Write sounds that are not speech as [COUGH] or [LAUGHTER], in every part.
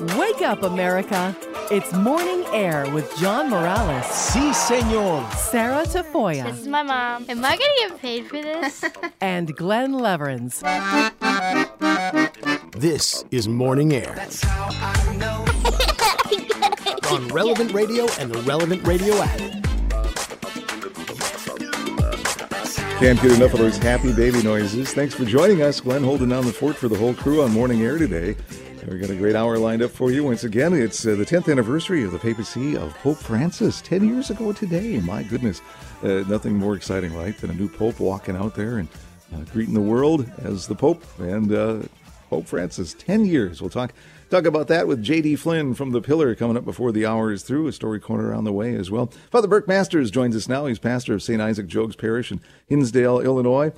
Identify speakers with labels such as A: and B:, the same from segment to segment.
A: Wake up, America. It's Morning Air with John Morales,
B: Si, senor.
A: Sarah Tafoya,
C: This is my mom. Am I gonna get paid for this? [LAUGHS]
A: and Glenn Leverins.
B: This is Morning Air. [LAUGHS] on Relevant Radio and the Relevant Radio app.
D: Can't get enough of those happy baby noises. Thanks for joining us. Glenn holding down the fort for the whole crew on Morning Air today. And we got a great hour lined up for you. Once again, it's uh, the 10th anniversary of the papacy of Pope Francis. 10 years ago today. My goodness. Uh, nothing more exciting, right, than a new pope walking out there and uh, greeting the world as the pope and uh, Pope Francis. 10 years. We'll talk talk about that with J.D. Flynn from The Pillar coming up before the hour is through. A story corner on the way as well. Father Burke Masters joins us now. He's pastor of St. Isaac Jogues Parish in Hinsdale, Illinois.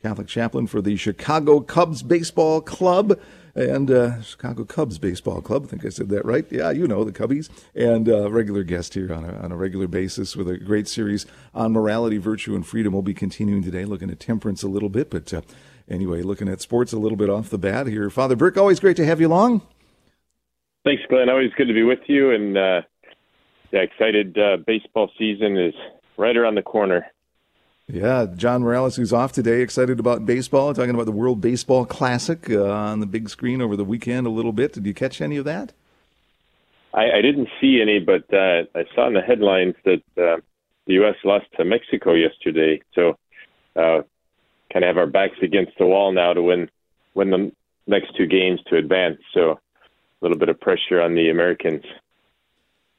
D: Catholic chaplain for the Chicago Cubs Baseball Club and uh, Chicago Cubs Baseball Club. I think I said that right. Yeah, you know the Cubbies. And uh, regular guest here on a, on a regular basis with a great series on morality, virtue, and freedom. We'll be continuing today, looking at temperance a little bit. But uh, anyway, looking at sports a little bit off the bat here. Father Burke, always great to have you along.
E: Thanks, Glenn. Always good to be with you. And uh, yeah, excited. Uh, baseball season is right around the corner.
D: Yeah, John Morales, who's off today, excited about baseball, talking about the World Baseball Classic uh, on the big screen over the weekend a little bit. Did you catch any of that?
E: I, I didn't see any, but uh, I saw in the headlines that uh, the U.S. lost to Mexico yesterday. So, uh, kind of have our backs against the wall now to win win the next two games to advance. So, a little bit of pressure on the Americans.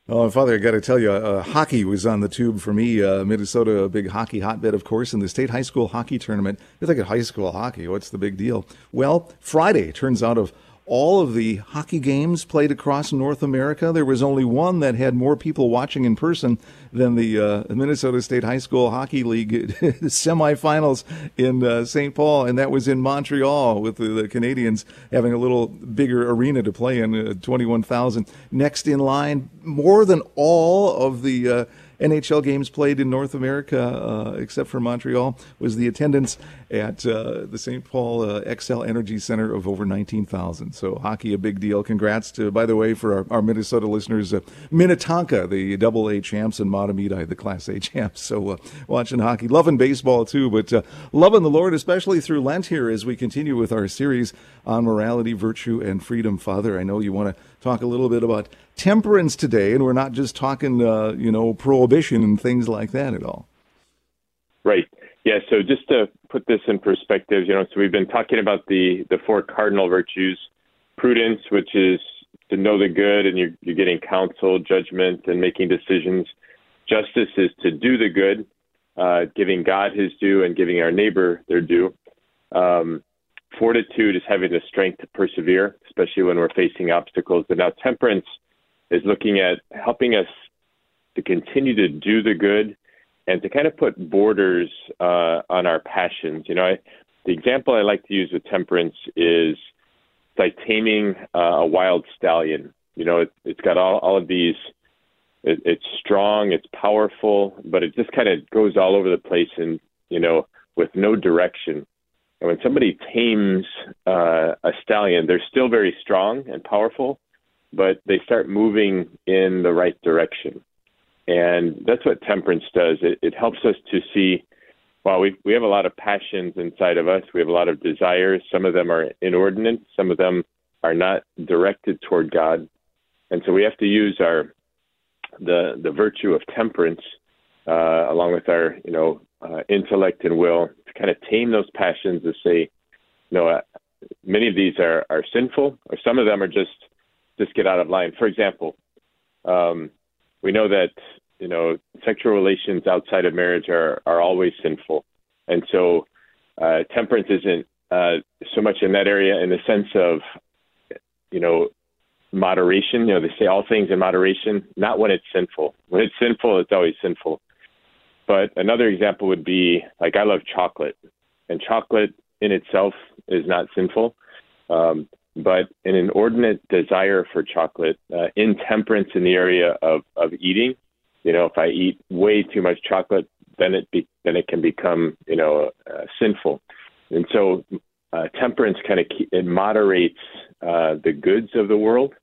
D: Oh, Father, I got to tell you, uh, hockey was on the tube for me. Uh, Minnesota, a big hockey hotbed, of course, in the state high school hockey tournament. You think of high school hockey, what's the big deal? Well, Friday turns out of all of the hockey games played across North America, there was only one that had more people watching in person than the uh, Minnesota State High School Hockey League [LAUGHS] semifinals in uh, St. Paul, and that was in Montreal with the, the, Canadiens having a little bigger arena to play in, uh, 21,000. Next in line, more than all of the uh, NHL games played in North America, uh, except for Montreal, was the attendance at uh, the St. Paul uh, Xcel Energy Center of over 19,000. So hockey, a big deal. Congrats to, by the way, for our, our Minnesota listeners, uh, Minnetonka, the Double A champs, and Mahtomedi, the Class A champs. So uh, watching hockey, loving baseball too, but uh, loving the Lord, especially through Lent here as we continue with our series on morality, virtue, and freedom. Father, I know you want to talk a little bit about temperance today, and we're not just talking, uh, you know, prohibition and things like that at all.
E: Right. Yeah. So just to put this in perspective, you know, so we've been talking about the the four cardinal virtues: prudence, which is to know the good, and you're you're getting counsel, judgment, and making decisions. Justice is to do the good, uh, giving God His due and giving our neighbor their due. Um, fortitude is having the strength to persevere, especially when we're facing obstacles. And now temperance is looking at helping us to continue to do the good and to kind of put borders uh, on our passions. You know, I, the example I like to use with temperance is it's like taming uh, a wild stallion. You know, it, it's got all, all of these. It, it's strong, it's powerful, but it just kind of goes all over the place, and you know, with no direction. When somebody tames uh, a stallion, they're still very strong and powerful, but they start moving in the right direction. And that's what temperance does. It, it helps us to see, well, we, we have a lot of passions inside of us. We have a lot of desires. Some of them are inordinate. Some of them are not directed toward God. And so we have to use our, the, the virtue of temperance, uh, along with our, you know, uh, intellect and will to kind of tame those passions to say, you know, uh, many of these are, are sinful, or some of them are just just get out of line. For example, um, we know that you know sexual relations outside of marriage are are always sinful, and so uh, temperance isn't uh, so much in that area in the sense of you know moderation. You know, they say all things in moderation, not when it's sinful. When it's sinful, it's always sinful. But another example would be like I love chocolate, and chocolate in itself is not sinful. Um, but an inordinate desire for chocolate, uh, intemperance in the area of, of eating. You know, if I eat way too much chocolate, then it be, then it can become you know uh, sinful. And so, uh, temperance kind of it moderates uh, the goods of the world,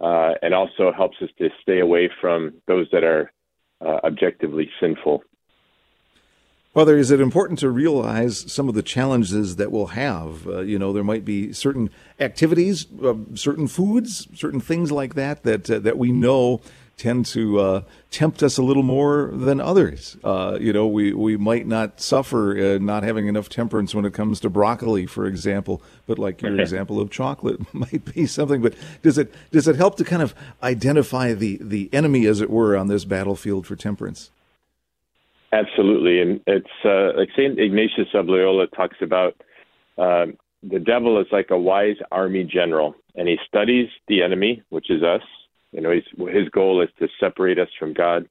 E: uh, and also helps us to stay away from those that are uh, objectively sinful.
D: Father, is it important to realize some of the challenges that we'll have? Uh, you know, there might be certain activities, uh, certain foods, certain things like that that uh, that we know tend to uh, tempt us a little more than others. Uh, you know, we, we might not suffer uh, not having enough temperance when it comes to broccoli, for example. But like your [LAUGHS] example of chocolate [LAUGHS] might be something. But does it does it help to kind of identify the the enemy, as it were, on this battlefield for temperance?
E: Absolutely, and it's uh, like Saint Ignatius of Loyola talks about. Uh, the devil is like a wise army general, and he studies the enemy, which is us, you know, his goal is to separate us from God.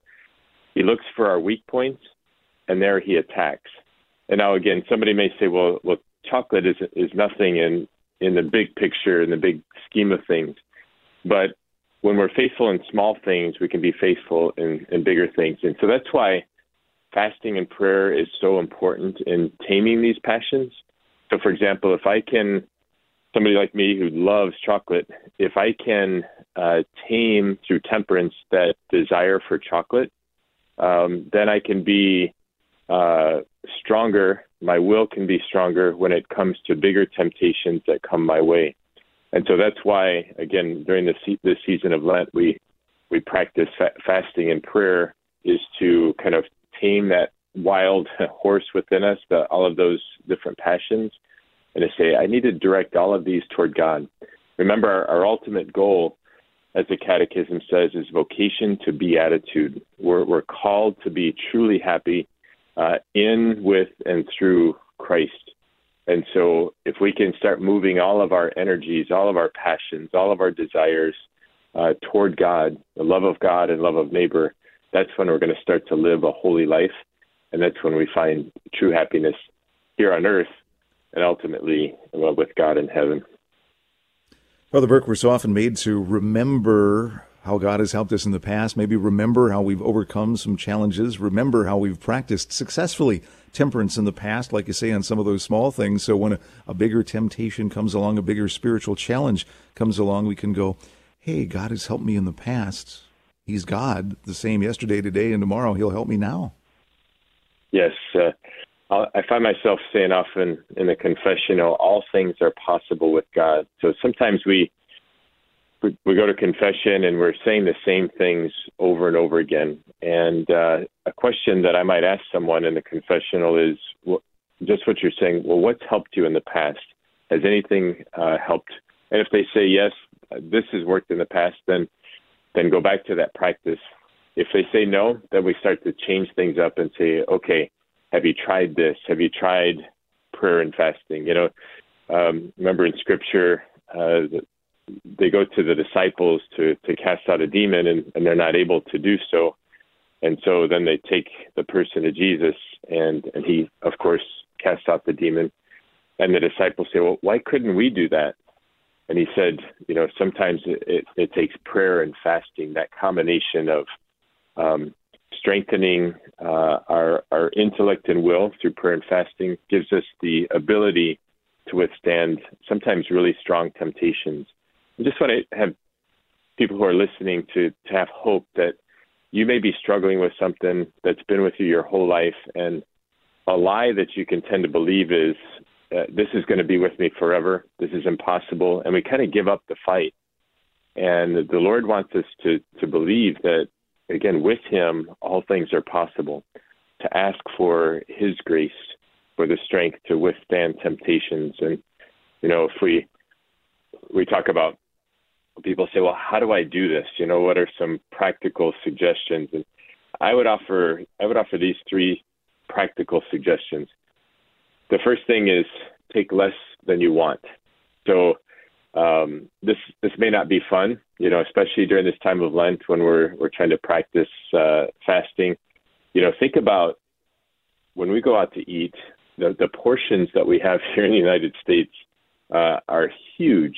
E: He looks for our weak points, and there he attacks. And now, again, somebody may say, "Well, well, chocolate is is nothing in in the big picture, in the big scheme of things." But when we're faithful in small things, we can be faithful in, in bigger things. And so that's why fasting and prayer is so important in taming these passions. So, for example, if I can somebody like me who loves chocolate, if I can uh, tame through temperance that desire for chocolate, um, then I can be uh, stronger. My will can be stronger when it comes to bigger temptations that come my way. And so that's why, again, during this this season of Lent, we we practice fa- fasting and prayer is to kind of tame that wild [LAUGHS] horse within us, the, all of those different passions, and to say, I need to direct all of these toward God. Remember, our, our ultimate goal, as the Catechism says, is vocation to beatitude. We're, we're called to be truly happy uh, in, with, and through Christ. And so, if we can start moving all of our energies, all of our passions, all of our desires uh, toward God, the love of God and love of neighbor, that's when we're going to start to live a holy life. And that's when we find true happiness here on earth and ultimately well, with God in heaven.
D: Father Burke, we're so often made to remember how God has helped us in the past, maybe remember how we've overcome some challenges, remember how we've practiced successfully temperance in the past, like you say, on some of those small things. So when a, a bigger temptation comes along, a bigger spiritual challenge comes along, we can go, hey, God has helped me in the past. He's God, the same yesterday, today, and tomorrow. He'll help me now.
E: Yes. Uh, I find myself saying often in the confessional, all things are possible with God. So sometimes we we go to confession and we're saying the same things over and over again. And uh, a question that I might ask someone in the confessional is well, just what you're saying. Well, what's helped you in the past? Has anything uh, helped? And if they say yes, this has worked in the past, then then go back to that practice. If they say no, then we start to change things up and say, okay, have you tried this? Have you tried prayer and fasting? You know, um, remember in Scripture, uh, they go to the disciples to to cast out a demon, and, and they're not able to do so. And so then they take the person to Jesus, and and he, of course, casts out the demon. And the disciples say, "Well, why couldn't we do that?" And he said, "You know, sometimes it, it, it takes prayer and fasting, that combination of um, strengthening uh, our our intellect and will through prayer and fasting gives us the ability to withstand sometimes really strong temptations. I just want to have people who are listening to to have hope that you may be struggling with something that's been with you your whole life, and a lie that you can tend to believe is uh, this is going to be with me forever. This is impossible, and we kind of give up the fight. And the Lord wants us to to believe that again, with Him, all things are possible. To ask for His grace, for the strength to withstand temptations, and you know, if we we talk about people say, well, how do I do this? You know, what are some practical suggestions? And I would offer I would offer these three practical suggestions. The first thing is take less than you want. So um, this this may not be fun, you know, especially during this time of Lent when we're we're trying to practice uh, fasting. You know, think about when we go out to eat. The the portions that we have [LAUGHS] here in the United States uh, are huge,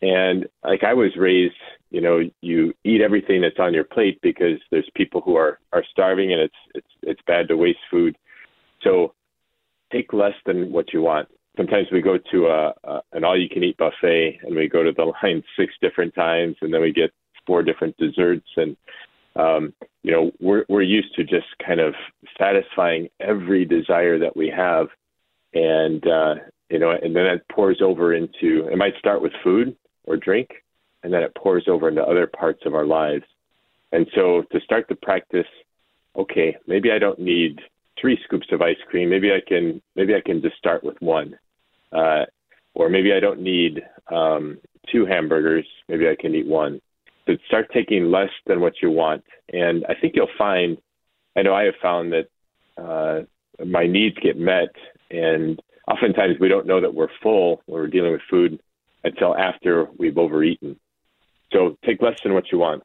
E: and like I was raised, you know, you eat everything that's on your plate because there's people who are are starving, and it's it's it's bad to waste food. So take less than what you want sometimes we go to a, a an all you can eat buffet and we go to the [LAUGHS] line six different times and then we get four different desserts, and um, you know we're we're used to just kind of satisfying every desire that we have, and uh, you know, and then it pours over into. It might start with food or drink, and then it pours over into other parts of our lives. And so to start the practice, okay, maybe I don't need three scoops of ice cream. Maybe I can maybe I can just start with one, uh, or maybe I don't need um, two hamburgers. Maybe I can eat one. So start taking less than what you want, and I think you'll find. I know I have found that uh, my needs get met, and oftentimes we don't know that we're full when we're dealing with food until after we've overeaten. So take less than what you want.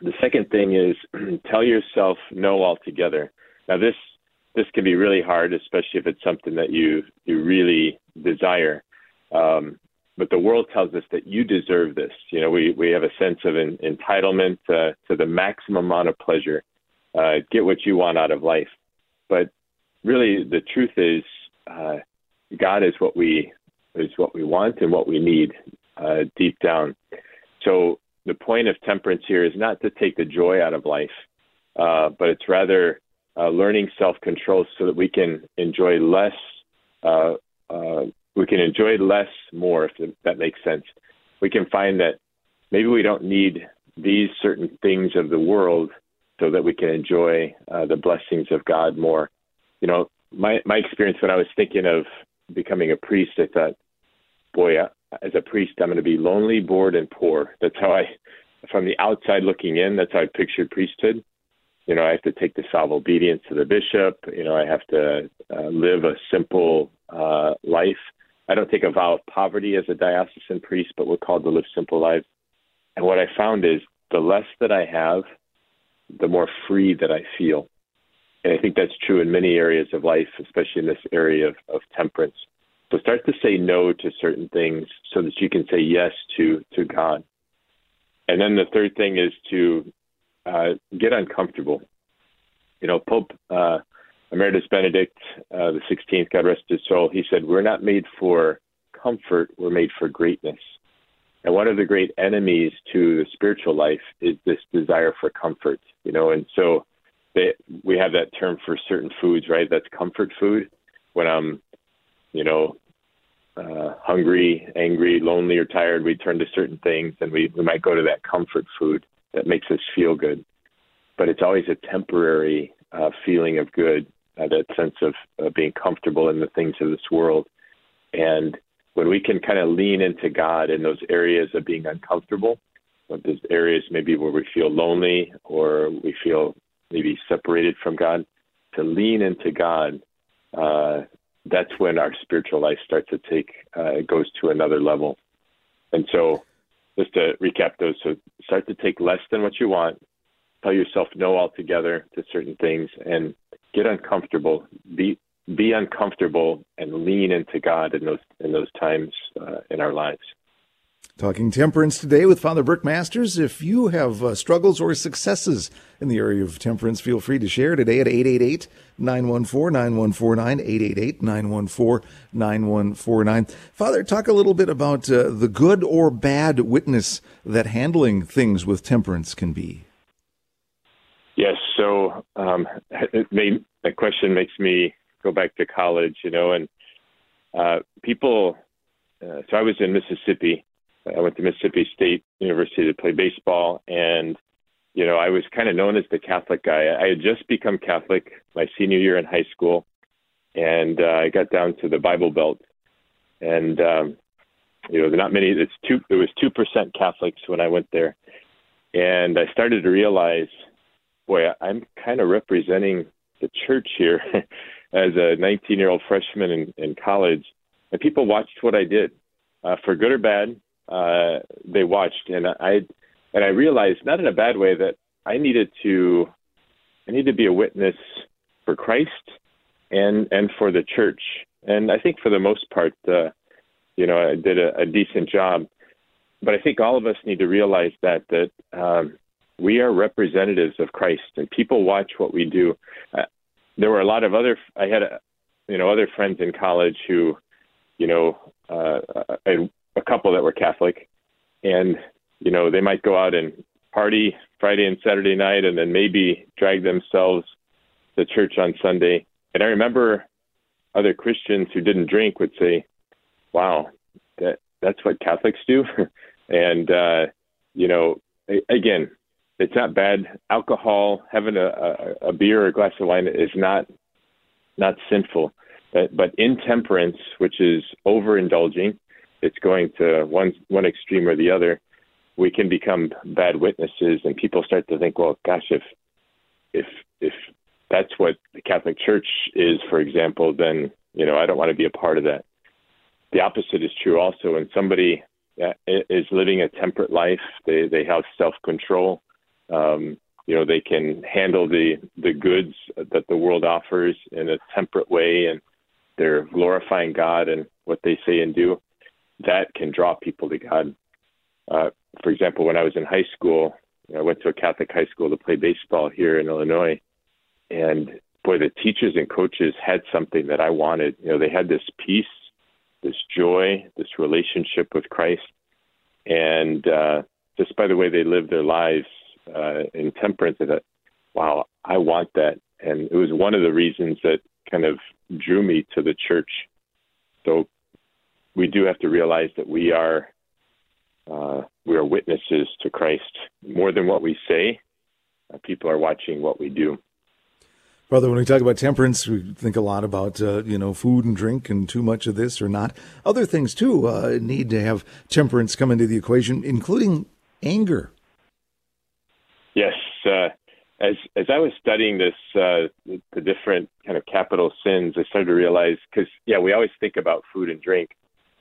E: The second thing is [CLEARS THROAT] tell yourself no altogether. Now this this can be really hard, especially if it's something that you you really desire. Um, but the world tells us that you deserve this. You know, we we have a sense of an entitlement uh, to the maximum amount of pleasure. Uh, get what you want out of life. But really, the truth is, uh, God is what we is what we want and what we need uh, deep down. So the point of temperance here is not to take the joy out of life, uh, but it's rather uh, learning self-control so that we can enjoy less. Uh, uh, we can enjoy less more, if that makes sense. We can find that maybe we don't need these certain things of the world so that we can enjoy uh, the blessings of God more. You know, my my experience when I was thinking of becoming a priest, I thought, boy, as a priest, I'm going to be lonely, bored, and poor. That's how I, from the outside looking in, that's how I pictured priesthood. You know, I have to take the of obedience to the bishop. You know, I have to uh, live a simple uh, life. I don't take a vow of poverty as a diocesan priest, but we're called to live simple lives. And what I found is the less that I have, the more free that I feel. And I think that's true in many areas of life, especially in this area of, of temperance. So start to say no to certain things so that you can say yes to to God. And then the third thing is to uh, get uncomfortable. You know, Pope uh, Emeritus Benedict uh, the Sixteenth, God rest his soul, he said, "We're not made for comfort; we're made for greatness." And one of the great enemies to the spiritual life is this desire for comfort. You know, and so they, we have that term for certain foods, right? That's comfort food. When I'm, you know, uh, hungry, angry, lonely, or tired, we turn to certain things and we, we might go to that comfort food that makes us feel good. But it's always a temporary uh, feeling of good, uh, that sense of uh, being comfortable in the things of this world. And when we can kind of lean into God in those areas of being uncomfortable, those areas maybe where we feel lonely or we feel maybe separated from God, to lean into God uh, that's when our spiritual life starts to take uh, it goes to another level. And so, just to recap those, so start to take less than what you want. Tell yourself no altogether to certain things, and get uncomfortable. Be be uncomfortable and lean into God in those in those times uh, in our lives.
D: Talking temperance today with Father Burke Masters. If you have uh, struggles or successes in the area of temperance, feel free to share today at 888 914 9149. 888 914 9149. Father, talk a little bit about uh, the good or bad witness that handling things with temperance can be.
E: Yes. So um, that question makes me go back to college, you know, and uh, people. Uh, so I was in Mississippi I went to Mississippi State University to play baseball, and you know I was kind of known as the Catholic guy. I had just become Catholic my senior year in high school, and uh, I got down to the Bible Belt, and um, you know, there's not many. It's two. It was two percent Catholics when I went there, and I started to realize, boy, I'm kind of representing the church here [LAUGHS] as a 19 year old freshman in, in college, and people watched what I did, uh, for good or bad uh, they watched, and I and I realized not in a bad way that I needed to I need to be a witness for Christ and and for the church. And I think for the most part, uh, you know, I did a, a decent job. But I think all of us need to realize that that um, we are representatives of Christ, and people watch what we do. Uh, there were a lot of other. I had, a, you know, other friends in college who, you know, uh, I a couple that were Catholic, and you know, they might go out and party Friday and Saturday night and then maybe drag themselves to church on Sunday. And I remember other Christians who didn't drink would say, "Wow, that that's what Catholics do." [LAUGHS] and uh, you know, again, it's not bad. Alcohol, having a, a, a beer or a glass of wine is not not sinful. But, but intemperance, which is overindulging, it's going to one one extreme or the other. We can become bad witnesses, and people start to think, well, gosh, if if if that's what the Catholic Church is, for example, then you know I don't want to be a part of that. The opposite is true also. When somebody uh, is living a temperate life, they they have self control. Um, you know they can handle the the goods that the world offers in a temperate way, and they're glorifying God and what they say and do. That can draw people to God. Uh, for example, when I was in high school, I went to a Catholic high school to play baseball here in Illinois, and boy, the teachers and coaches had something that I wanted. You know, they had this peace, this joy, this relationship with Christ, and uh, just by the way they lived their lives uh, in temperance, I thought, wow, I want that. And it was one of the reasons that kind of drew me to the church. So we do have to realize that we are uh, we are witnesses to Christ more than what we say. Uh, people are watching what we do.
D: Brother, when we talk about temperance, we think a lot about uh, you know food and drink and too much of this or not. Other things too uh, need to have temperance come into the equation, including anger.
E: Yes, uh, as as I was studying this, uh, the different kind of capital sins, I started to realize because yeah, we always think about food and drink,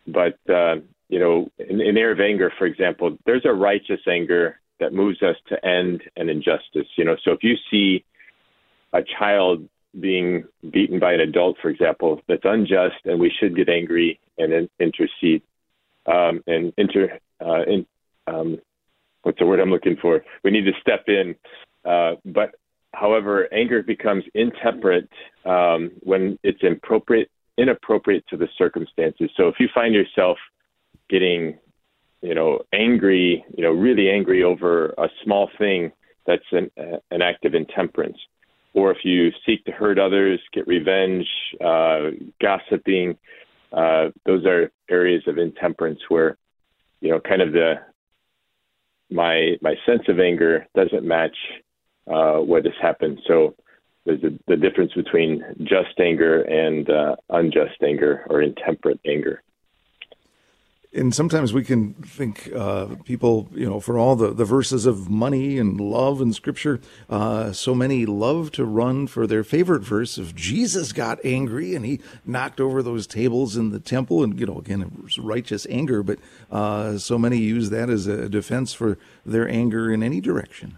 E: but uh, you know, in, in area of anger, for example, there's a righteous anger that moves us to end an injustice. You know, so if you see a child being beaten by an adult, for example, that's unjust, and we should get angry and in, intercede um, and inter uh, in, um, what's the word I'm looking for? We need to step in. Uh, but however, anger becomes intemperate um, when it's inappropriate, inappropriate to the circumstances. So if you find yourself getting, you know, angry, you know, really angry over a small thing, that's an, uh, an act of intemperance. Or if you seek to hurt others, get revenge, uh, gossiping, uh, those are areas of intemperance where, you know, kind of the my my sense of anger doesn't match uh, what has happened. So there's a, the difference between just anger and uh, unjust anger or intemperate anger.
D: And sometimes we can think uh, people, you know, for all the, the verses of money and love in Scripture, uh, so many love to run for their favorite verse of Jesus got angry and he knocked over those tables in the temple. And, you know, again, it was righteous anger, but uh, so many use that as a defense for their anger in any direction.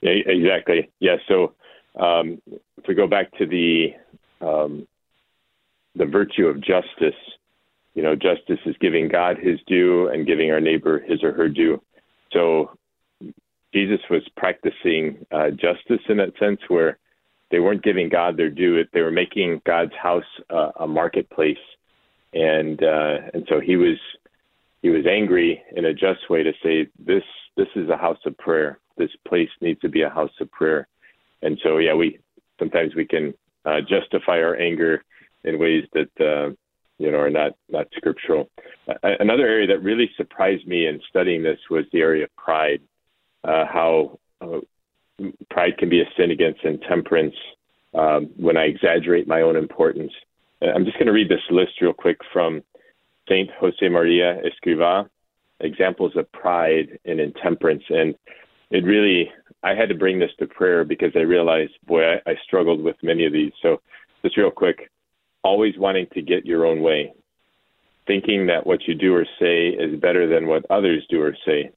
E: Yeah, exactly. Yeah. So um, if we go back to the um, the virtue of justice, you know, justice is giving God his due and giving our neighbor his or her due. So Jesus was practicing uh, justice in that sense, where they weren't giving God their due; they were making God's house uh, a marketplace, and uh, and so he was he was angry in a just way to say this this is a house of prayer. This place needs to be a house of prayer, and so yeah, we sometimes we can uh, justify our anger in ways that uh, you know, are not not scriptural. Uh, another area that really surprised me in studying this was the area of pride. Uh, how uh, pride can be a sin against intemperance um, when I exaggerate my own importance. Uh, I'm just going to read this list real quick from Saint Jose Maria Escriva, examples of pride and intemperance, and it really I had to bring this to prayer because I realized, boy, I, I struggled with many of these. So, just real quick, always wanting to get your own way, thinking that what you do or say is better than what others do or say,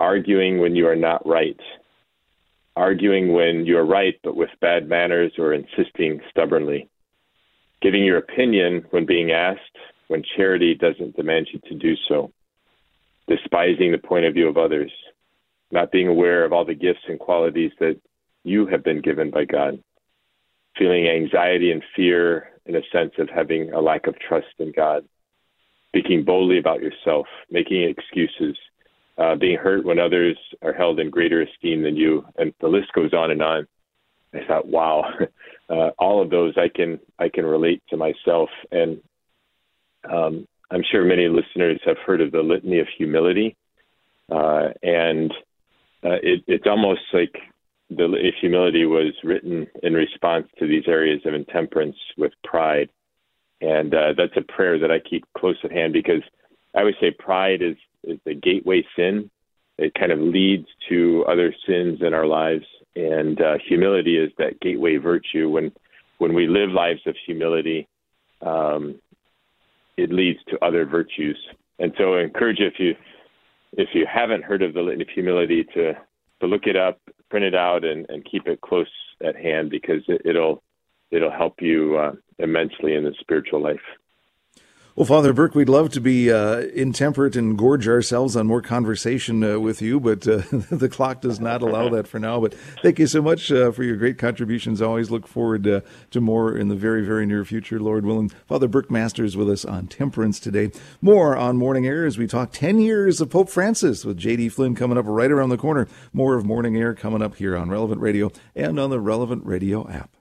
E: arguing when you are not right, arguing when you are right but with bad manners or insisting stubbornly, giving your opinion when being asked when charity doesn't demand you to do so, despising the point of view of others, not being aware of all the gifts and qualities that you have been given by God, feeling anxiety and fear in a sense of having a lack of trust in God, speaking boldly about yourself, making excuses, uh, being hurt when others are held in greater esteem than you, and the list goes on and on. I thought, wow, [LAUGHS] uh, all of those I can I can relate to myself, and um, I'm sure many listeners have heard of the litany of humility, uh, and uh, it, it's almost like the if humility was written in response to these areas of intemperance with pride, and uh, that's a prayer that I keep close at hand because I would say pride is is the gateway sin. It kind of leads to other sins in our lives, and uh, humility is that gateway virtue. When when we live lives of humility, um, it leads to other virtues. And so, I encourage you if you if you haven't heard of the litany of humility to to look it up, print it out, and, and keep it close at hand because it, will it'll help you uh, immensely in the spiritual life.
D: Well, Father Burke, we'd love to be uh, intemperate and gorge ourselves on more conversation uh, with you, but uh, [LAUGHS] the clock does not allow [LAUGHS] that for now. But thank you so much uh, for your great contributions. I Always look forward uh, to more in the very, very near future, Lord willing. Father Burke Masters with us on temperance today. More on Morning Air as we talk 10 years of Pope Francis with J.D. Flynn coming up right around the corner. More of Morning Air coming up here on Relevant Radio and on the Relevant Radio app.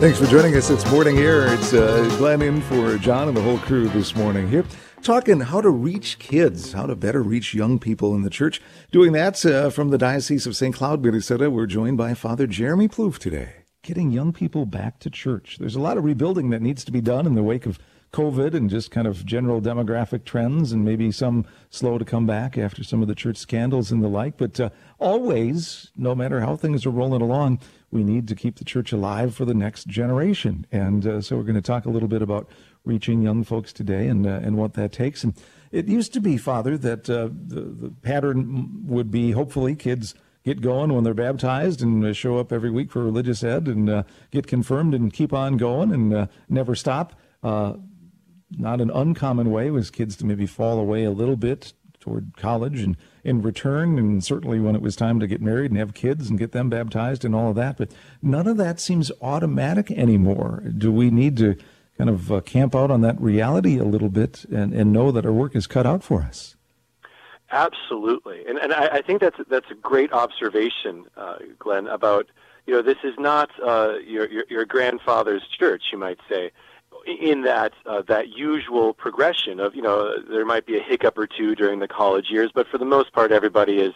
D: Thanks for joining us. It's Morning Air. It's uh, Glenn in for John and the whole crew this morning here, talking how to reach kids, how to better reach young people in the church. Doing that uh, from the Diocese of St. Cloud, Minnesota. We're joined by Father Jeremy Plouffe today. Getting young people back to church. There's a lot of rebuilding that needs to be done in the wake of COVID and just kind of general demographic trends, and maybe some slow to come back after some of the church scandals and the like. But uh, always, no matter how things are rolling along, we need to keep the church alive for the next generation. And uh, so we're going to talk a little bit about reaching young folks today and uh, and what that takes. And it used to be, Father, that uh, the the pattern would be hopefully kids get going when they're baptized and uh, show up every week for religious ed and uh, get confirmed and keep on going and uh, never stop not an uncommon way was kids to maybe fall away a little bit toward college and in return and certainly when it was time to get married and have kids and get them baptized and all of that. But none of that seems automatic anymore. Do we need to kind of uh, camp out on that reality a little bit and, and know that our work is cut out for us?
F: Absolutely. And, and I, I think that's that's a great observation uh, glenn about you know this is not uh, your, your your grandfather's church you might say in that uh, that usual progression of you know there might be a hiccup or two during the college years, but for the most part, everybody is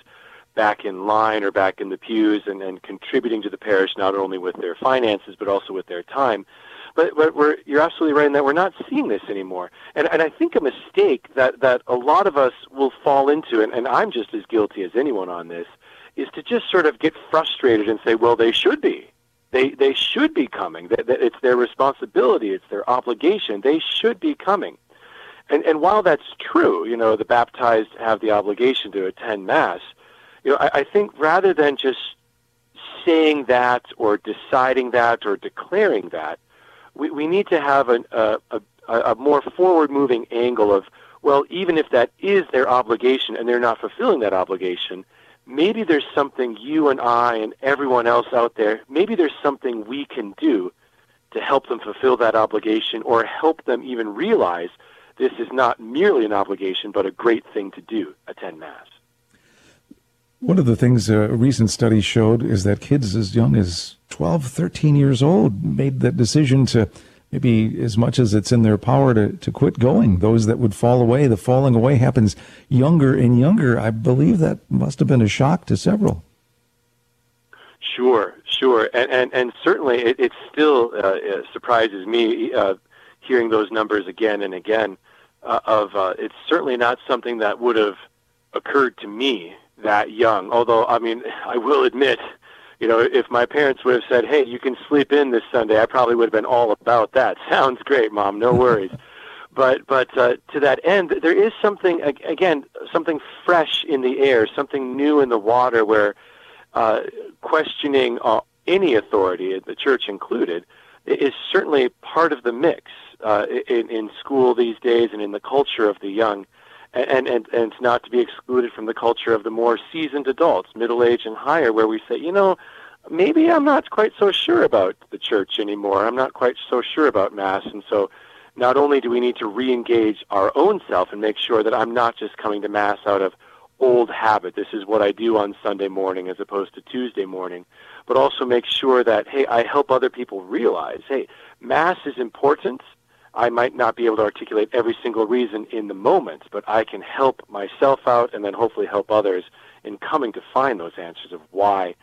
F: back in line or back in the pews and, and contributing to the parish not only with their finances but also with their time. But, but we're, you're absolutely right in that we're not seeing this anymore. And, and I think a mistake that, that a lot of us will fall into, and, and I'm just as guilty as anyone on this, is to just sort of get frustrated and say, well, they should be they they should be coming. That, that it's their responsibility. It's their obligation. They should be coming. And and while that's true, you know, the baptized have the obligation to attend mass. You know, I, I think rather than just saying that or deciding that or declaring that, we, we need to have an, a, a, a more forward moving angle of, well, even if that is their obligation and they're not fulfilling that obligation, maybe there's something you and I and everyone else out there, maybe there's something we can do to help them fulfill that obligation or help them even realize this is not merely an obligation, but a great thing to do attend Mass.
D: One of the things a recent study showed is that kids as young as 12, 13 years old made that decision to maybe as much as it's in their power to, to quit going. Those that would fall away, the falling away happens younger and younger. I believe that must have been a shock to several.
F: Sure, sure, and and, and certainly it, it still uh, surprises me uh, hearing those numbers again and again. Uh, of uh, it's certainly not something that would have occurred to me that young. Although I mean, [LAUGHS] I will admit you know, if my parents would have said, "Hey, you can sleep in this Sunday," I probably would have been all about that. [LAUGHS] Sounds great, mom. No worries. [LAUGHS] but but uh, to that end, there is something again, something fresh in the air, something new in the water, where uh, questioning uh, any authority, the church included, is certainly part of the mix uh, in, in school these days and in the culture of the young. And, and, and it's not to be excluded from the culture of the more seasoned adults, middle age and higher, where we say, you know, maybe I'm not quite so sure about the church anymore. I'm not quite so sure about Mass. And so not only do we need to re engage our own self and make sure that I'm not just coming to Mass out of old habit, this is what I do on Sunday morning as opposed to Tuesday morning, but also make sure that, hey, I help other people realize, hey, Mass is important. I might not be able to articulate every single reason in the moment, but I can help myself out and then hopefully help others in coming to find those answers of why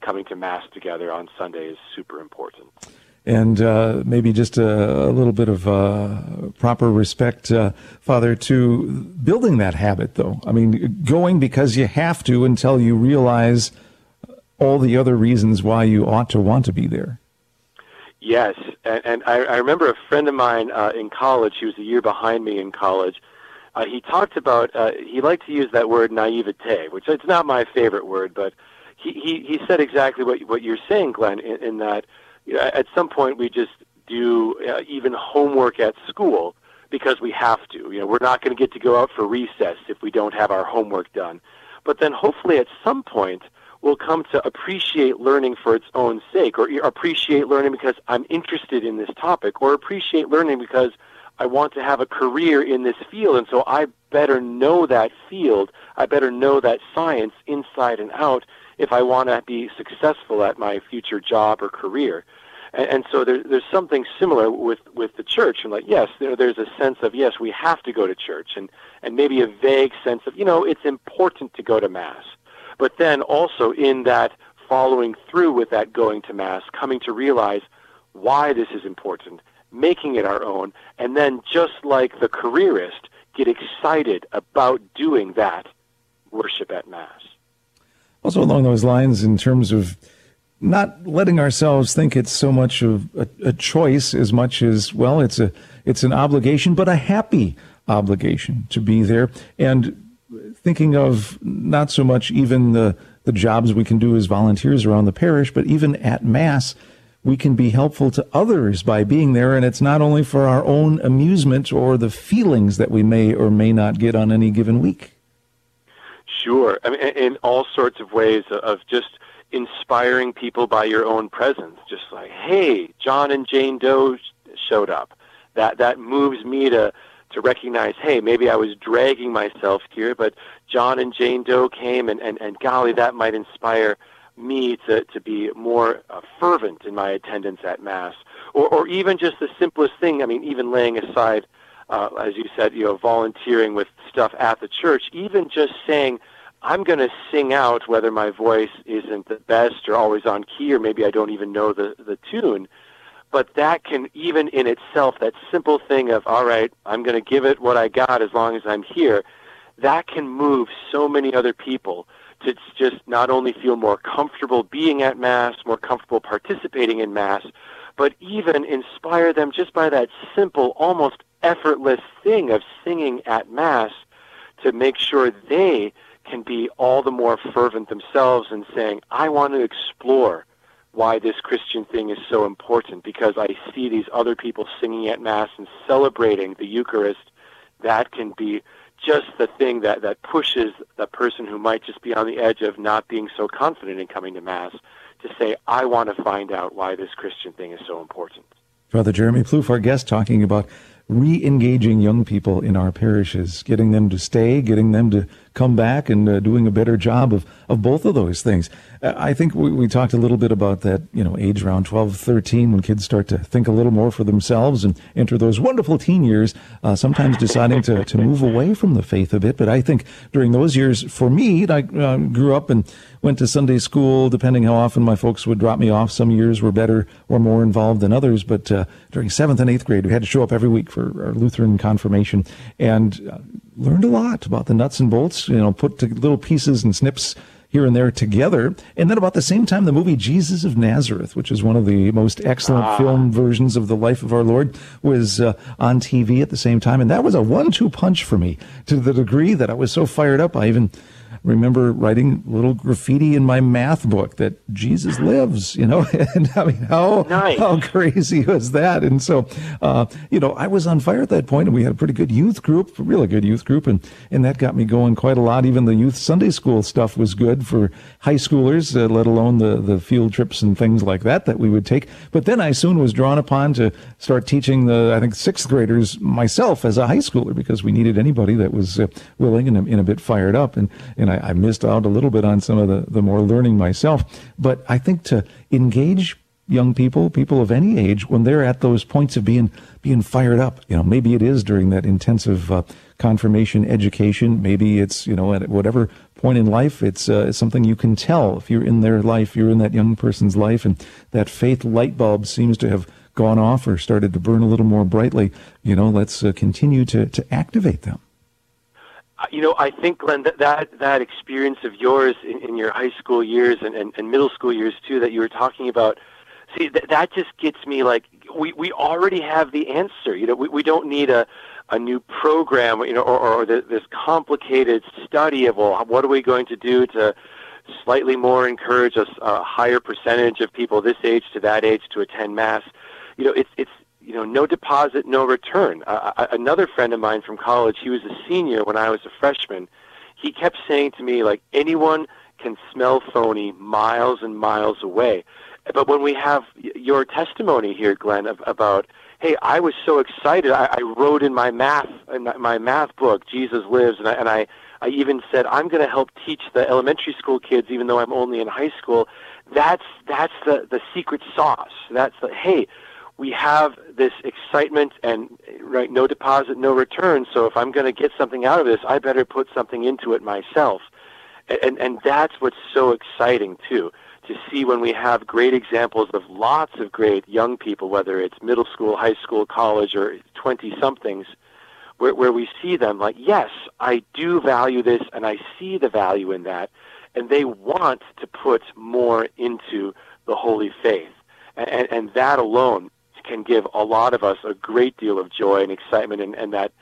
F: coming to Mass together on Sunday is super important.
D: And uh, maybe just a, a, little bit of uh, proper respect, uh, Father, to building that habit, though. I mean, going because you have to until you realize all the other reasons why you ought to want to be there.
F: Yes, and, and I, I remember a friend of mine uh, in college. He was a year behind me in college. Uh, he talked about uh, he liked to use that word naivete, which it's not my favorite word, but he, he, he said exactly what, what you're saying, Glenn, in, in that you know, at some point we just do uh, even homework at school because we have to. You know, we're not going to get to go out for recess if we don't have our homework done. But then hopefully at some point we'll come to appreciate learning for its own sake or appreciate learning because I'm interested in this topic or appreciate learning because I want to have a career in this field and so I better know that field. I better know that science inside and out if I want to be successful at my future job or career. And, and so there, there's something similar with, with the church. And like, yes, there, there's a sense of, yes, we have to go to church, and, and maybe a vague sense of, you know, it's important to go to Mass. But then also in that following through with that going to Mass, coming to realize why this is important, making it our own, and then just like the careerist, get excited about doing that worship at Mass.
D: Also, along those lines, in terms of not letting ourselves think it's so much of a, a, choice as much as well, it's a it's an obligation, but a happy obligation to be there, and thinking of not so much even the the jobs we can do as volunteers around the parish, but even at mass, we can be helpful to others by being there, and it's not only for our own amusement or the feelings that we may or may not get on any given week.
F: Sure. I mean, in all sorts of ways of just inspiring people by your own presence. Just like, hey, John and Jane Doe showed up. That that moves me to to recognize, hey, maybe I was dragging myself here, but John and Jane Doe came, and and, and golly, that might inspire me to to be more uh, fervent in my attendance at mass, or or even just the simplest thing. I mean, even laying aside uh, as you said, you know, volunteering with stuff at the church, even just saying, I'm going to sing out whether my voice isn't the best or always on key, or maybe I don't even know the, the tune. But that can, even in itself, that simple thing of, all right, I'm going to give it what I got as long as I'm here, that can move so many other people to just not only feel more comfortable being at Mass, more comfortable participating in Mass, but even inspire them just by that simple, almost effortless thing of singing at Mass to make sure they can be all the more fervent themselves and saying, I want to explore why this Christian thing is so important because I see these other people singing at Mass and celebrating the Eucharist. That can be just the thing that, that pushes the person who might just be on the edge of not being so confident in coming to Mass to say, I want to find out why this Christian thing is so important.
D: Father Jeremy Plouffe, our guest, talking about re-engaging young people in our parishes, getting them to stay, getting them to come back and uh, doing a better job of, of both of those things. Uh, I think we, we, talked a little bit about that, you know, age around 12, 13, when kids start to think a little more for themselves and enter those wonderful teen years, uh, sometimes deciding to, to move away from the faith a bit. But I think during those years, for me, I uh, grew up and went to Sunday school, depending how often my folks would drop me off. Some years were better or more involved than others. But uh, during seventh and eighth grade, we had to show up every week for our Lutheran confirmation and uh, learned a lot about the nuts and bolts, you know, put little pieces and snips here and there together. And then about the same time, the movie Jesus of Nazareth, which is one of the most excellent ah. film versions of the life of our Lord, was uh, on TV at the same time. And that was a one-two punch for me to the degree that I was so fired up. I even remember writing little graffiti in my math book that Jesus lives, you know, [LAUGHS] and I mean, how,
F: nice.
D: how crazy was that? And so, uh, you know, I was on fire at that point and we had a pretty good youth group, a really good youth group. And, and that got me going quite a lot. Even the youth Sunday school stuff was good for high schoolers, uh, let alone the, the field trips and things like that that we would take. But then I soon was drawn upon to start teaching the, I think, sixth graders myself as a high schooler because we needed anybody that was uh, willing and, and a bit fired up. And, and I, I missed out a little bit on some of the, the more learning myself. But I think to engage young people, people of any age, when they're at those points of being being fired up. You know, maybe it is during that intensive uh, confirmation education. Maybe it's you know at whatever point in life, it's, uh, something you can tell if you're in their life, you're in that young person's life, and that faith light bulb seems to have gone off or started to burn a little more brightly. You know, let's uh, continue to to activate them.
F: You know, I think, Glenn, that that, that experience of yours in, in your high school years and, and, and middle school years too, that you were talking about, see, that, that just gets me like we, we already have the answer. You know, we, we don't need a a new program, you know, or, or this complicated study of well, what are we going to do to slightly more encourage a, a higher percentage of people this age to that age to attend mass. You know, it's it's you know, no deposit, no return. Uh, another friend of mine from college, he was a senior when I was a freshman. He kept saying to me, like, anyone can smell phony miles and miles away. But when we have your testimony here, Glenn, of, about, hey, I was so excited. I, I wrote in my math, in my, math book, Jesus lives, and I, and I, I even said, I'm going to help teach the elementary school kids, even though I'm only in high school. That's that's the the secret sauce. That's the hey, we have this excitement and right no deposit no return so if i'm going to get something out of this i better put something into it myself. And and that's what's so exciting too to see when we have great examples of lots of great young people whether it's middle school high school college or 20 somethings where, where we see them like yes i do value this and i see the value in that and they want to put more into the holy faith. And, and that alone can give a lot of us a great deal of joy and excitement and, and that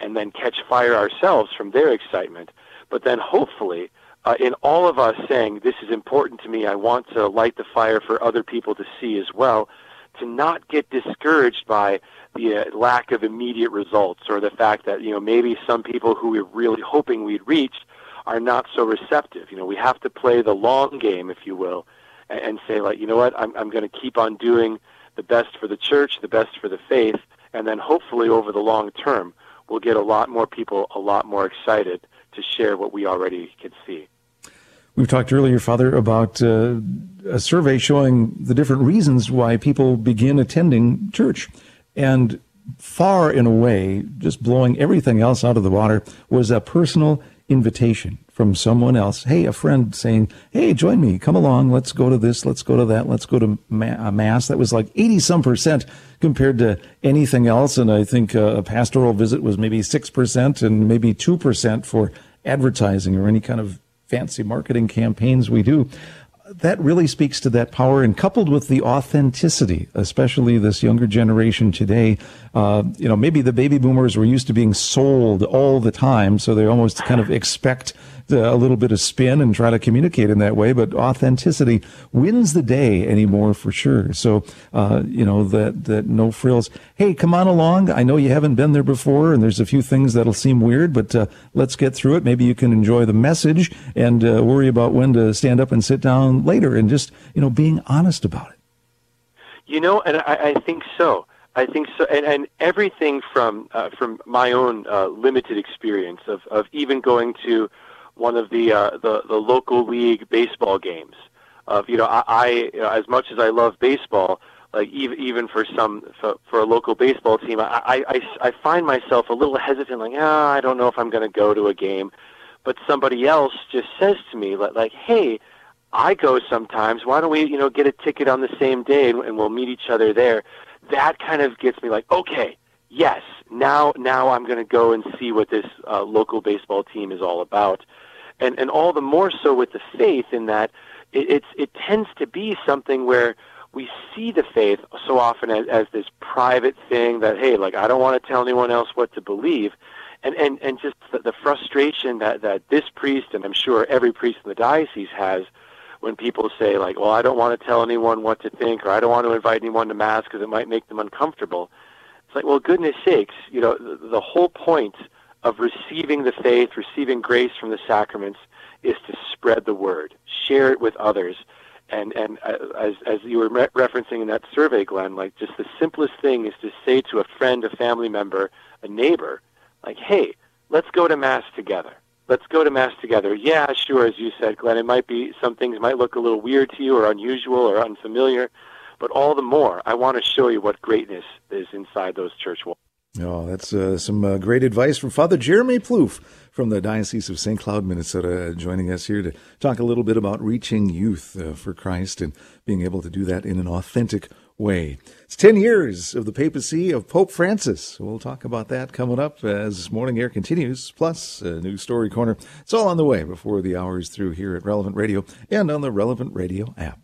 F: and then catch fire ourselves from their excitement. But then hopefully uh, in all of us saying, this is important to me, I want to light the fire for other people to see as well, to not get discouraged by the uh, lack of immediate results or the fact that, you know, maybe some people who we're really hoping we'd reach are not so receptive. You know, we have to play the long game, if you will, and, and say, like, you know what, I'm, I'm going to keep on doing the best for the church, the best for the faith, and then hopefully over the long term, we'll get a lot more people a lot more excited to share what we already can see.
D: We've talked earlier, Father, about uh, a survey showing the different reasons why people begin attending church. And far and away, just blowing everything else out of the water, was a personal invitation from someone else. Hey, a friend saying, Hey, join me. Come along. Let's go to this. Let's go to that. Let's go to ma- mass. That was like 80 some percent compared to anything else. And I think uh, a pastoral visit was maybe 6% and maybe 2% for advertising or any kind of fancy marketing campaigns we do that really speaks to that power and coupled with the authenticity, especially this younger generation today. Uh, you know, maybe the baby boomers were used to being sold all the time, so they almost kind of expect a little bit of spin and try to communicate in that way, but authenticity wins the day anymore for sure. So, uh, you know, that, that no frills. Hey, come on along. I know you haven't been there before and there's a few things that'll seem weird, but uh, let's get through it. Maybe you can enjoy the message and uh, worry about when to stand up and sit down later and just, you know, being honest about it.
F: You know, and I, I think so. I think so, and, and everything from uh, from my own uh, limited experience of, of even going to one of the uh, the the local league baseball games. Of you know, I, I you know, as much as I love baseball, like even even for some for, for a local baseball team, I, I I I find myself a little hesitant, like ah, I don't know if I'm going to go to a game. But somebody else just says to me, like, like hey, I go sometimes. Why don't we, you know, get a ticket on the same day and, and we'll meet each other there? That kind of gets me like, okay, yes, now now I'm going to go and see what this uh, local baseball team is all about and and all the more so with the faith in that it, it's it tends to be something where we see the faith so often as, as this private thing that hey like I don't want to tell anyone else what to believe and and and just the, the frustration that that this priest and I'm sure every priest in the diocese has when people say like, "Well, I don't want to tell anyone what to think, or I don't want to invite anyone to mass because it might make them uncomfortable." It's like, well, goodness sakes, you know, the, the whole point of receiving the faith, receiving grace from the sacraments, is to spread the word, share it with others, and and uh, as as you were re- referencing in that survey, Glenn, like just the simplest thing is to say to a friend, a family member, a neighbor, like, "Hey, let's go to mass together." Let's go to mass together. Yeah, sure, as you said, Glenn, it might be some things might look a little weird to you or unusual or unfamiliar, but all the more, I want to show you what greatness is inside those church walls.
D: Oh, that's uh, some uh, great advice from Father Jeremy Plouffe from the Diocese of St. Cloud, Minnesota, joining us here to talk a little bit about reaching youth uh, for Christ and being able to do that in an authentic way. It's 10 years of the papacy of Pope Francis. We'll talk about that coming up as Morning Air continues, plus a new story corner. It's all on the way before the hour is through here at Relevant Radio and on the Relevant Radio app.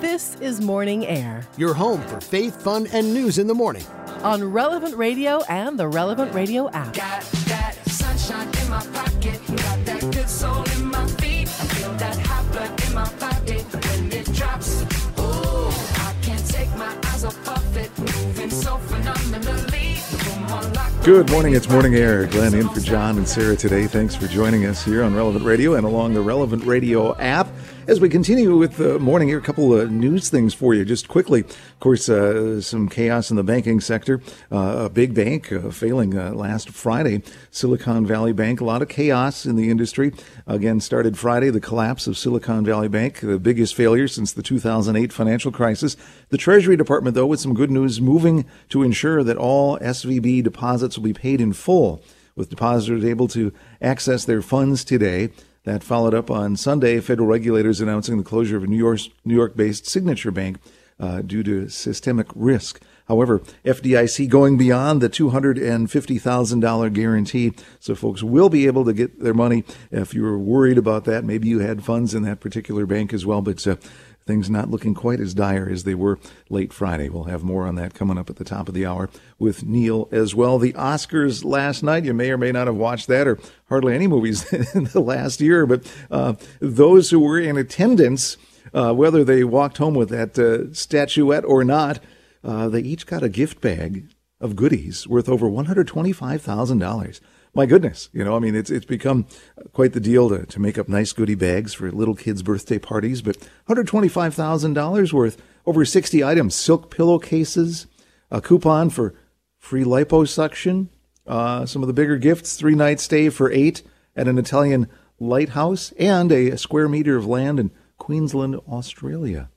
A: This is Morning Air
B: Your home for faith, fun, and news in the morning.
A: on Relevant Radio and the Relevant Radio app.
G: Got that sunshine in my pocket. Got that good soul in my feet. I feel that hot blood in my body when it drops. Ooh, I can't take my eyes off of it. Moving so phenomenally. Come on, lock
D: Good morning. It's Morning Air. Glenn in for John and Sarah today. Thanks for joining us here on Relevant Radio and along the Relevant Radio app. As we continue with the Morning Air, a couple of news things for you just quickly. Of course, uh, some chaos in the banking sector. Uh, a big bank uh, failing uh, last Friday, Silicon Valley Bank. A lot of chaos in the industry. Again, started Friday, the collapse of Silicon Valley Bank, the biggest failure since the 2008 financial crisis. The Treasury Department, though, with some good news, moving to ensure that all SVB deposits will be paid in full, with depositors able to access their funds today. That followed up on Sunday, federal regulators announcing the closure of a New York New York-based Signature Bank uh, due to systemic risk. However, FDIC going beyond the $250,000 guarantee, so folks will be able to get their money. If you were worried about that, maybe you had funds in that particular bank as well, but uh, things not looking quite as dire as they were late Friday. We'll have more on that coming up at the top of the hour with Neil as well. The Oscars last night, you may or may not have watched that or hardly any movies [LAUGHS] in the last year, but uh, those who were in attendance, uh, whether they walked home with that uh, statuette or not, uh, they each got a gift bag of goodies worth over $125,000 my goodness, you know, I mean, it's it's become quite the deal to, to make up nice goodie bags for little kids' birthday parties. But $125,000 worth, over 60 items, silk pillowcases, a coupon for free liposuction, uh, some of the bigger gifts, three night stay for eight at an Italian lighthouse, and a square meter of land in Queensland, Australia.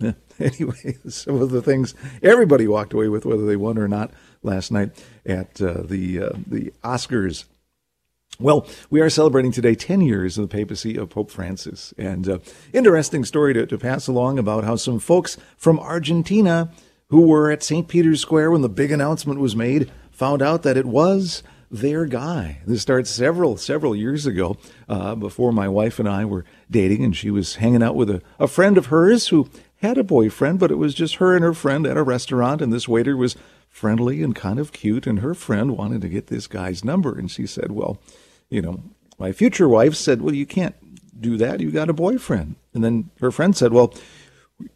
D: [LAUGHS] anyway, [LAUGHS] some of the things everybody walked away with, whether they won or not, last night at uh, the uh, the Oscars. Well, we are celebrating today 10 years of the papacy of Pope Francis. And uh, interesting story to, to pass along about how some folks from Argentina who were at St. Peter's Square when the big announcement was made found out that it was their guy. This starts several, several years ago uh, before my wife and I were dating, and she was hanging out with a, a friend of hers who had a boyfriend, but it was just her and her friend at a restaurant, and this waiter was friendly and kind of cute, and her friend wanted to get this guy's number, and she said, "Well, you know, my future wife said, well, you can't do that. You got a boyfriend." And then her friend said, "Well,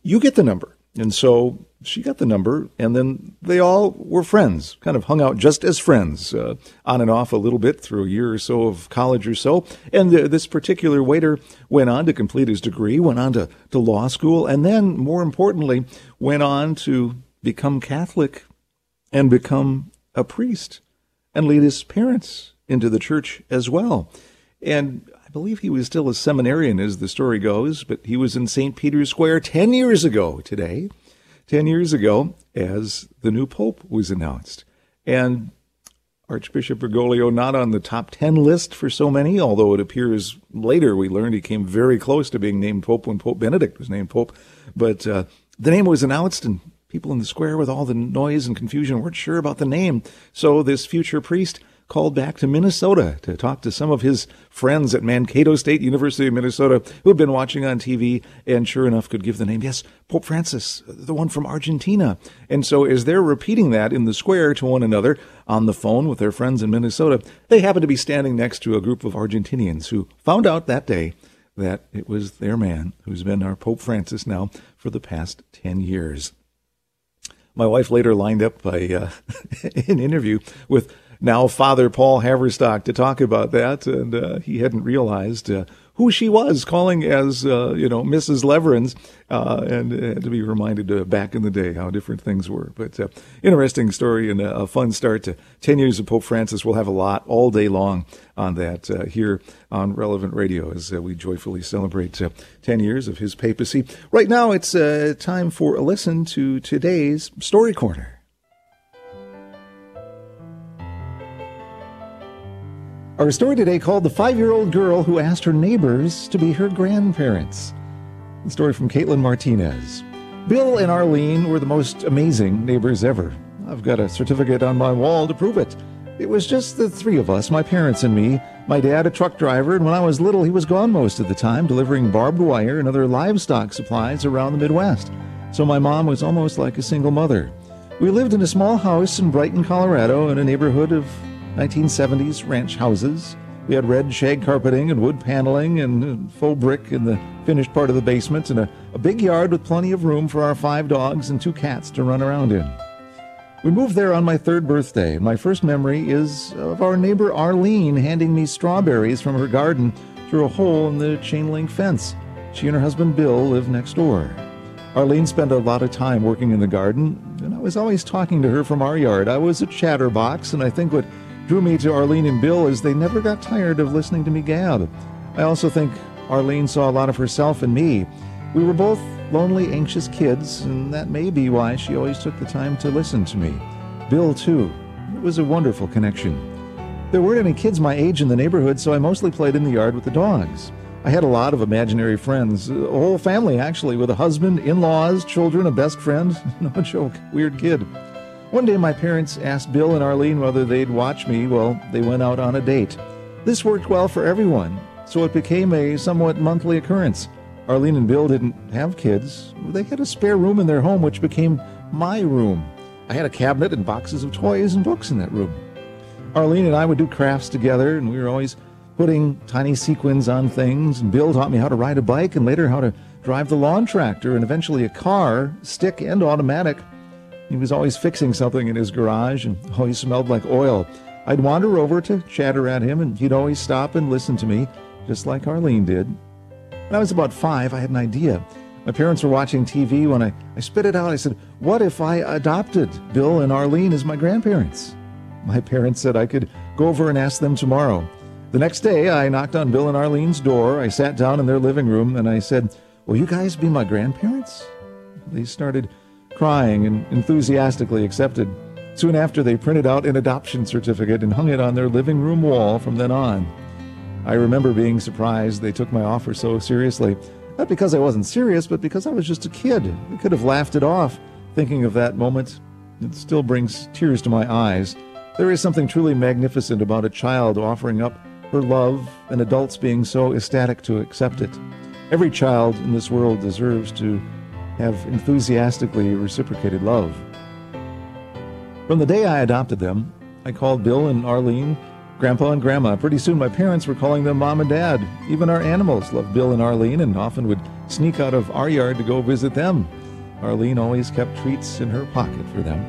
D: you get the number." And so she got the number, and then they all were friends, kind of hung out just as friends, uh, on and off a little bit through a year or so of college or so. And the, this particular waiter went on to complete his degree, went on to, to law school, and then, more importantly, went on to become Catholic and become a priest and lead his parents into the church as well. And I believe he was still a seminarian as the story goes, but he was in St. Peter's Square 10 years ago today, 10 years ago, as the new pope was announced. And Archbishop Bergoglio not on the top 10 list for so many, although it appears later we learned he came very close to being named pope when Pope Benedict was named pope. But uh, the name was announced, and people in the square with all the noise and confusion weren't sure about the name. So this future priest called back to Minnesota to talk to some of his friends at Mankato State University of Minnesota who had been watching on TV and sure enough could give the name. Yes, Pope Francis, the one from Argentina. And so as they're repeating that in the square to one another on the phone with their friends in Minnesota, they happen to be standing next to a group of Argentinians who found out that day that it was their man who's been our Pope Francis now for the past 10 years. My wife later lined up a, uh, [LAUGHS] an interview with now Father Paul Haverstock to talk about that, and uh, he hadn't realized uh, who she was, calling as uh, you know Mrs. Leverins, uh, and had to be reminded uh, back in the day how different things were. But uh, interesting story and a, fun start to ten years of Pope Francis. We'll have a lot all day long on that uh, here on Relevant Radio as uh, we joyfully celebrate ten years of his papacy. Right now, it's time for a listen to today's Story Corner. Our story today called The Five Year Old Girl Who Asked Her Neighbors to Be Her Grandparents. The story from Caitlin Martinez. Bill and Arlene were the most amazing neighbors ever. I've got a certificate on my wall to prove it. It was just the three of us, my parents and me. My dad, a truck driver, and when I was little, he was gone most of the time, delivering barbed wire and other livestock supplies around the Midwest. So my mom was almost like a single mother. We lived in a small house in Brighton, Colorado, in a neighborhood of 1970s ranch houses. We had red shag carpeting and wood paneling and uh, faux brick in the finished part of the basement and a, a big yard with plenty of room for our five dogs and two cats to run around in. We moved there on my third birthday, my first memory is of our neighbor Arlene handing me strawberries from her garden through a hole in the chain link fence. She and her husband Bill live next door. Arlene spent a lot of time working in the garden, and I was always talking to her from our yard. I was a chatterbox, and I think what drew me to Arlene and Bill is they never got tired of listening to me gab. I also think Arlene saw a lot of herself in me. We were both lonely, anxious kids, and that may be why she always took the time to listen to me. Bill, too. It was a wonderful connection. There weren't any kids my age in the neighborhood, so I mostly played in the yard with the dogs. I had a lot of imaginary friends, a whole family actually, with a husband, in laws, children, a best friend. [LAUGHS] no joke, weird kid. One day, my parents asked Bill and Arlene whether they'd watch me while they went out on a date. This worked well for everyone, so it became a somewhat monthly occurrence. Arlene and Bill didn't have kids. They had a spare room in their home, which became my room. I had a cabinet and boxes of toys and books in that room. Arlene and I would do crafts together, and we were always putting tiny sequins on things. And Bill taught me how to ride a bike and later how to drive the lawn tractor and eventually a car, stick and automatic. He was always fixing something in his garage and always smelled like oil. I'd wander over to chatter at him, and he'd always stop and listen to me, just like Arlene did. When I was about five, I had an idea. My parents were watching TV when I, I spit it out. I said, What if I adopted Bill and Arlene as my grandparents? My parents said I could go over and ask them tomorrow. The next day, I knocked on Bill and Arlene's door. I sat down in their living room and I said, Will you guys be my grandparents? They started crying and enthusiastically accepted. Soon after, they printed out an adoption certificate and hung it on their living room wall from then on. I remember being surprised they took my offer so seriously. Not because I wasn't serious, but because I was just a kid. I could have laughed it off. Thinking of that moment, it still brings tears to my eyes. There is something truly magnificent about a child offering up her love and adults being so ecstatic to accept it. Every child in this world deserves to have enthusiastically reciprocated love. From the day I adopted them, I called Bill and Arlene Grandpa and Grandma. Pretty soon my parents were calling them Mom and Dad. Even our animals loved Bill and Arlene and often would sneak out of our yard to go visit them. Arlene always kept treats in her pocket for them.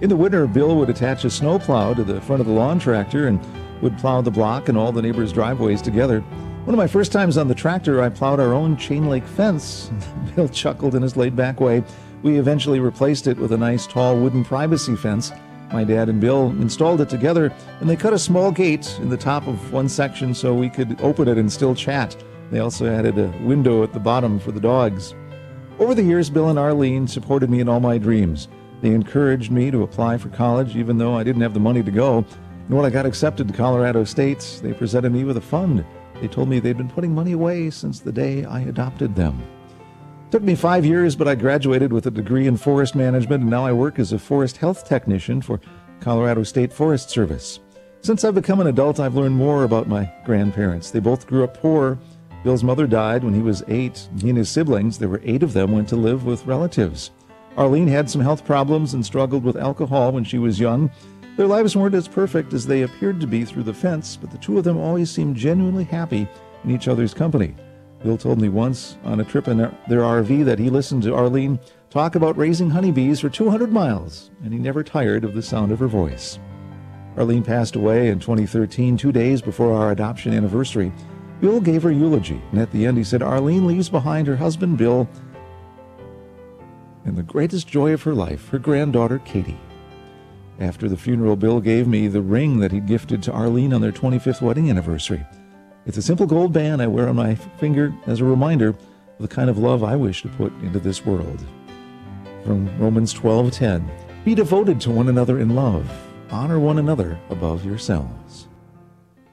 D: In the winter, Bill would attach a snowplow to the front of the lawn tractor and would plow the block and all the neighbors' driveways together. One of my first times on the tractor, I plowed our own chain link fence. [LAUGHS] Bill chuckled in his laid back way. We eventually replaced it with a nice tall wooden privacy fence. My dad and Bill installed it together, and they cut a small gate in the top of one section so we could open it and still chat. They also added a window at the bottom for the dogs. Over the years, Bill and Arlene supported me in all my dreams. They encouraged me to apply for college, even though I didn't have the money to go. And when I got accepted to Colorado State, they presented me with a fund they told me they'd been putting money away since the day I adopted them. It took me five years, but I graduated with a degree in forest management, and now I work as a forest health technician for Colorado State Forest Service. Since I've become an adult, I've learned more about my grandparents. They both grew up poor. Bill's mother died when he was eight. He and his siblings, there were eight of them, went to live with relatives. Arlene had some health problems and struggled with alcohol when she was young. Their lives weren't as perfect as they appeared to be through the fence, but the two of them always seemed genuinely happy in each other's company. Bill told me once on a trip in their RV that he listened to Arlene talk about raising honeybees for 200 miles, and he never tired of the sound of her voice. Arlene passed away in 2013, two days before our adoption anniversary. Bill gave her eulogy, and at the end he said, Arlene leaves behind her husband Bill and the greatest joy of her life, her granddaughter Katie. After the funeral, Bill gave me the ring that he'd gifted to Arlene on their 25th wedding anniversary. It's a simple gold band I wear on my finger as a reminder of the kind of love I wish to put into this world. From Romans 12:10, be devoted to one another in love. Honor one another above yourselves.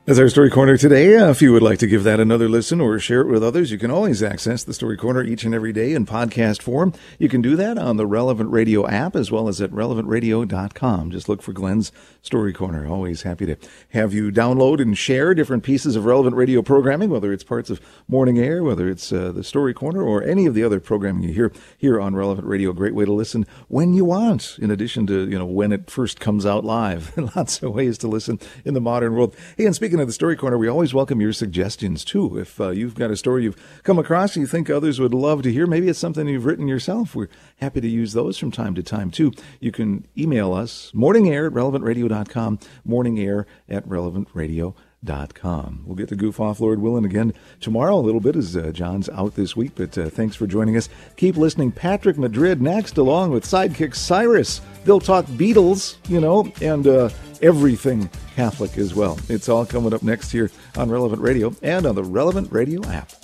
D: As our Story Corner today, uh, if you would like to give that another listen or share it with others, you can always access the Story Corner each and every day in podcast form. You can do that on the Relevant Radio app as well as at relevantradio.com. Just look for Glenn's Story Corner. Always happy to have you download and share different pieces of relevant radio programming, whether it's parts of Morning Air, whether it's uh, the Story Corner, or any of the other programming you hear here on Relevant Radio. Great way to listen when you want, in addition to you know when it first comes out live. [LAUGHS] Lots of ways to listen in the modern world. Hey, and speaking Speaking of the Story Corner, we always welcome your suggestions too. If uh, you've got a story you've come across you think others would love to hear, maybe it's something you've written yourself. We're happy to use those from time to time too. You can email us morningair at relevantradio.com, morningair at relevantradio.com. Dot. We'll get to goof off, Lord willing, again tomorrow a little bit as uh, John's out this week. But uh, thanks for joining us. Keep listening. Patrick Madrid next, along with sidekick Cyrus. They'll talk Beatles, you know, and uh, everything Catholic as well. It's all coming up next here on Relevant Radio and on the Relevant Radio app.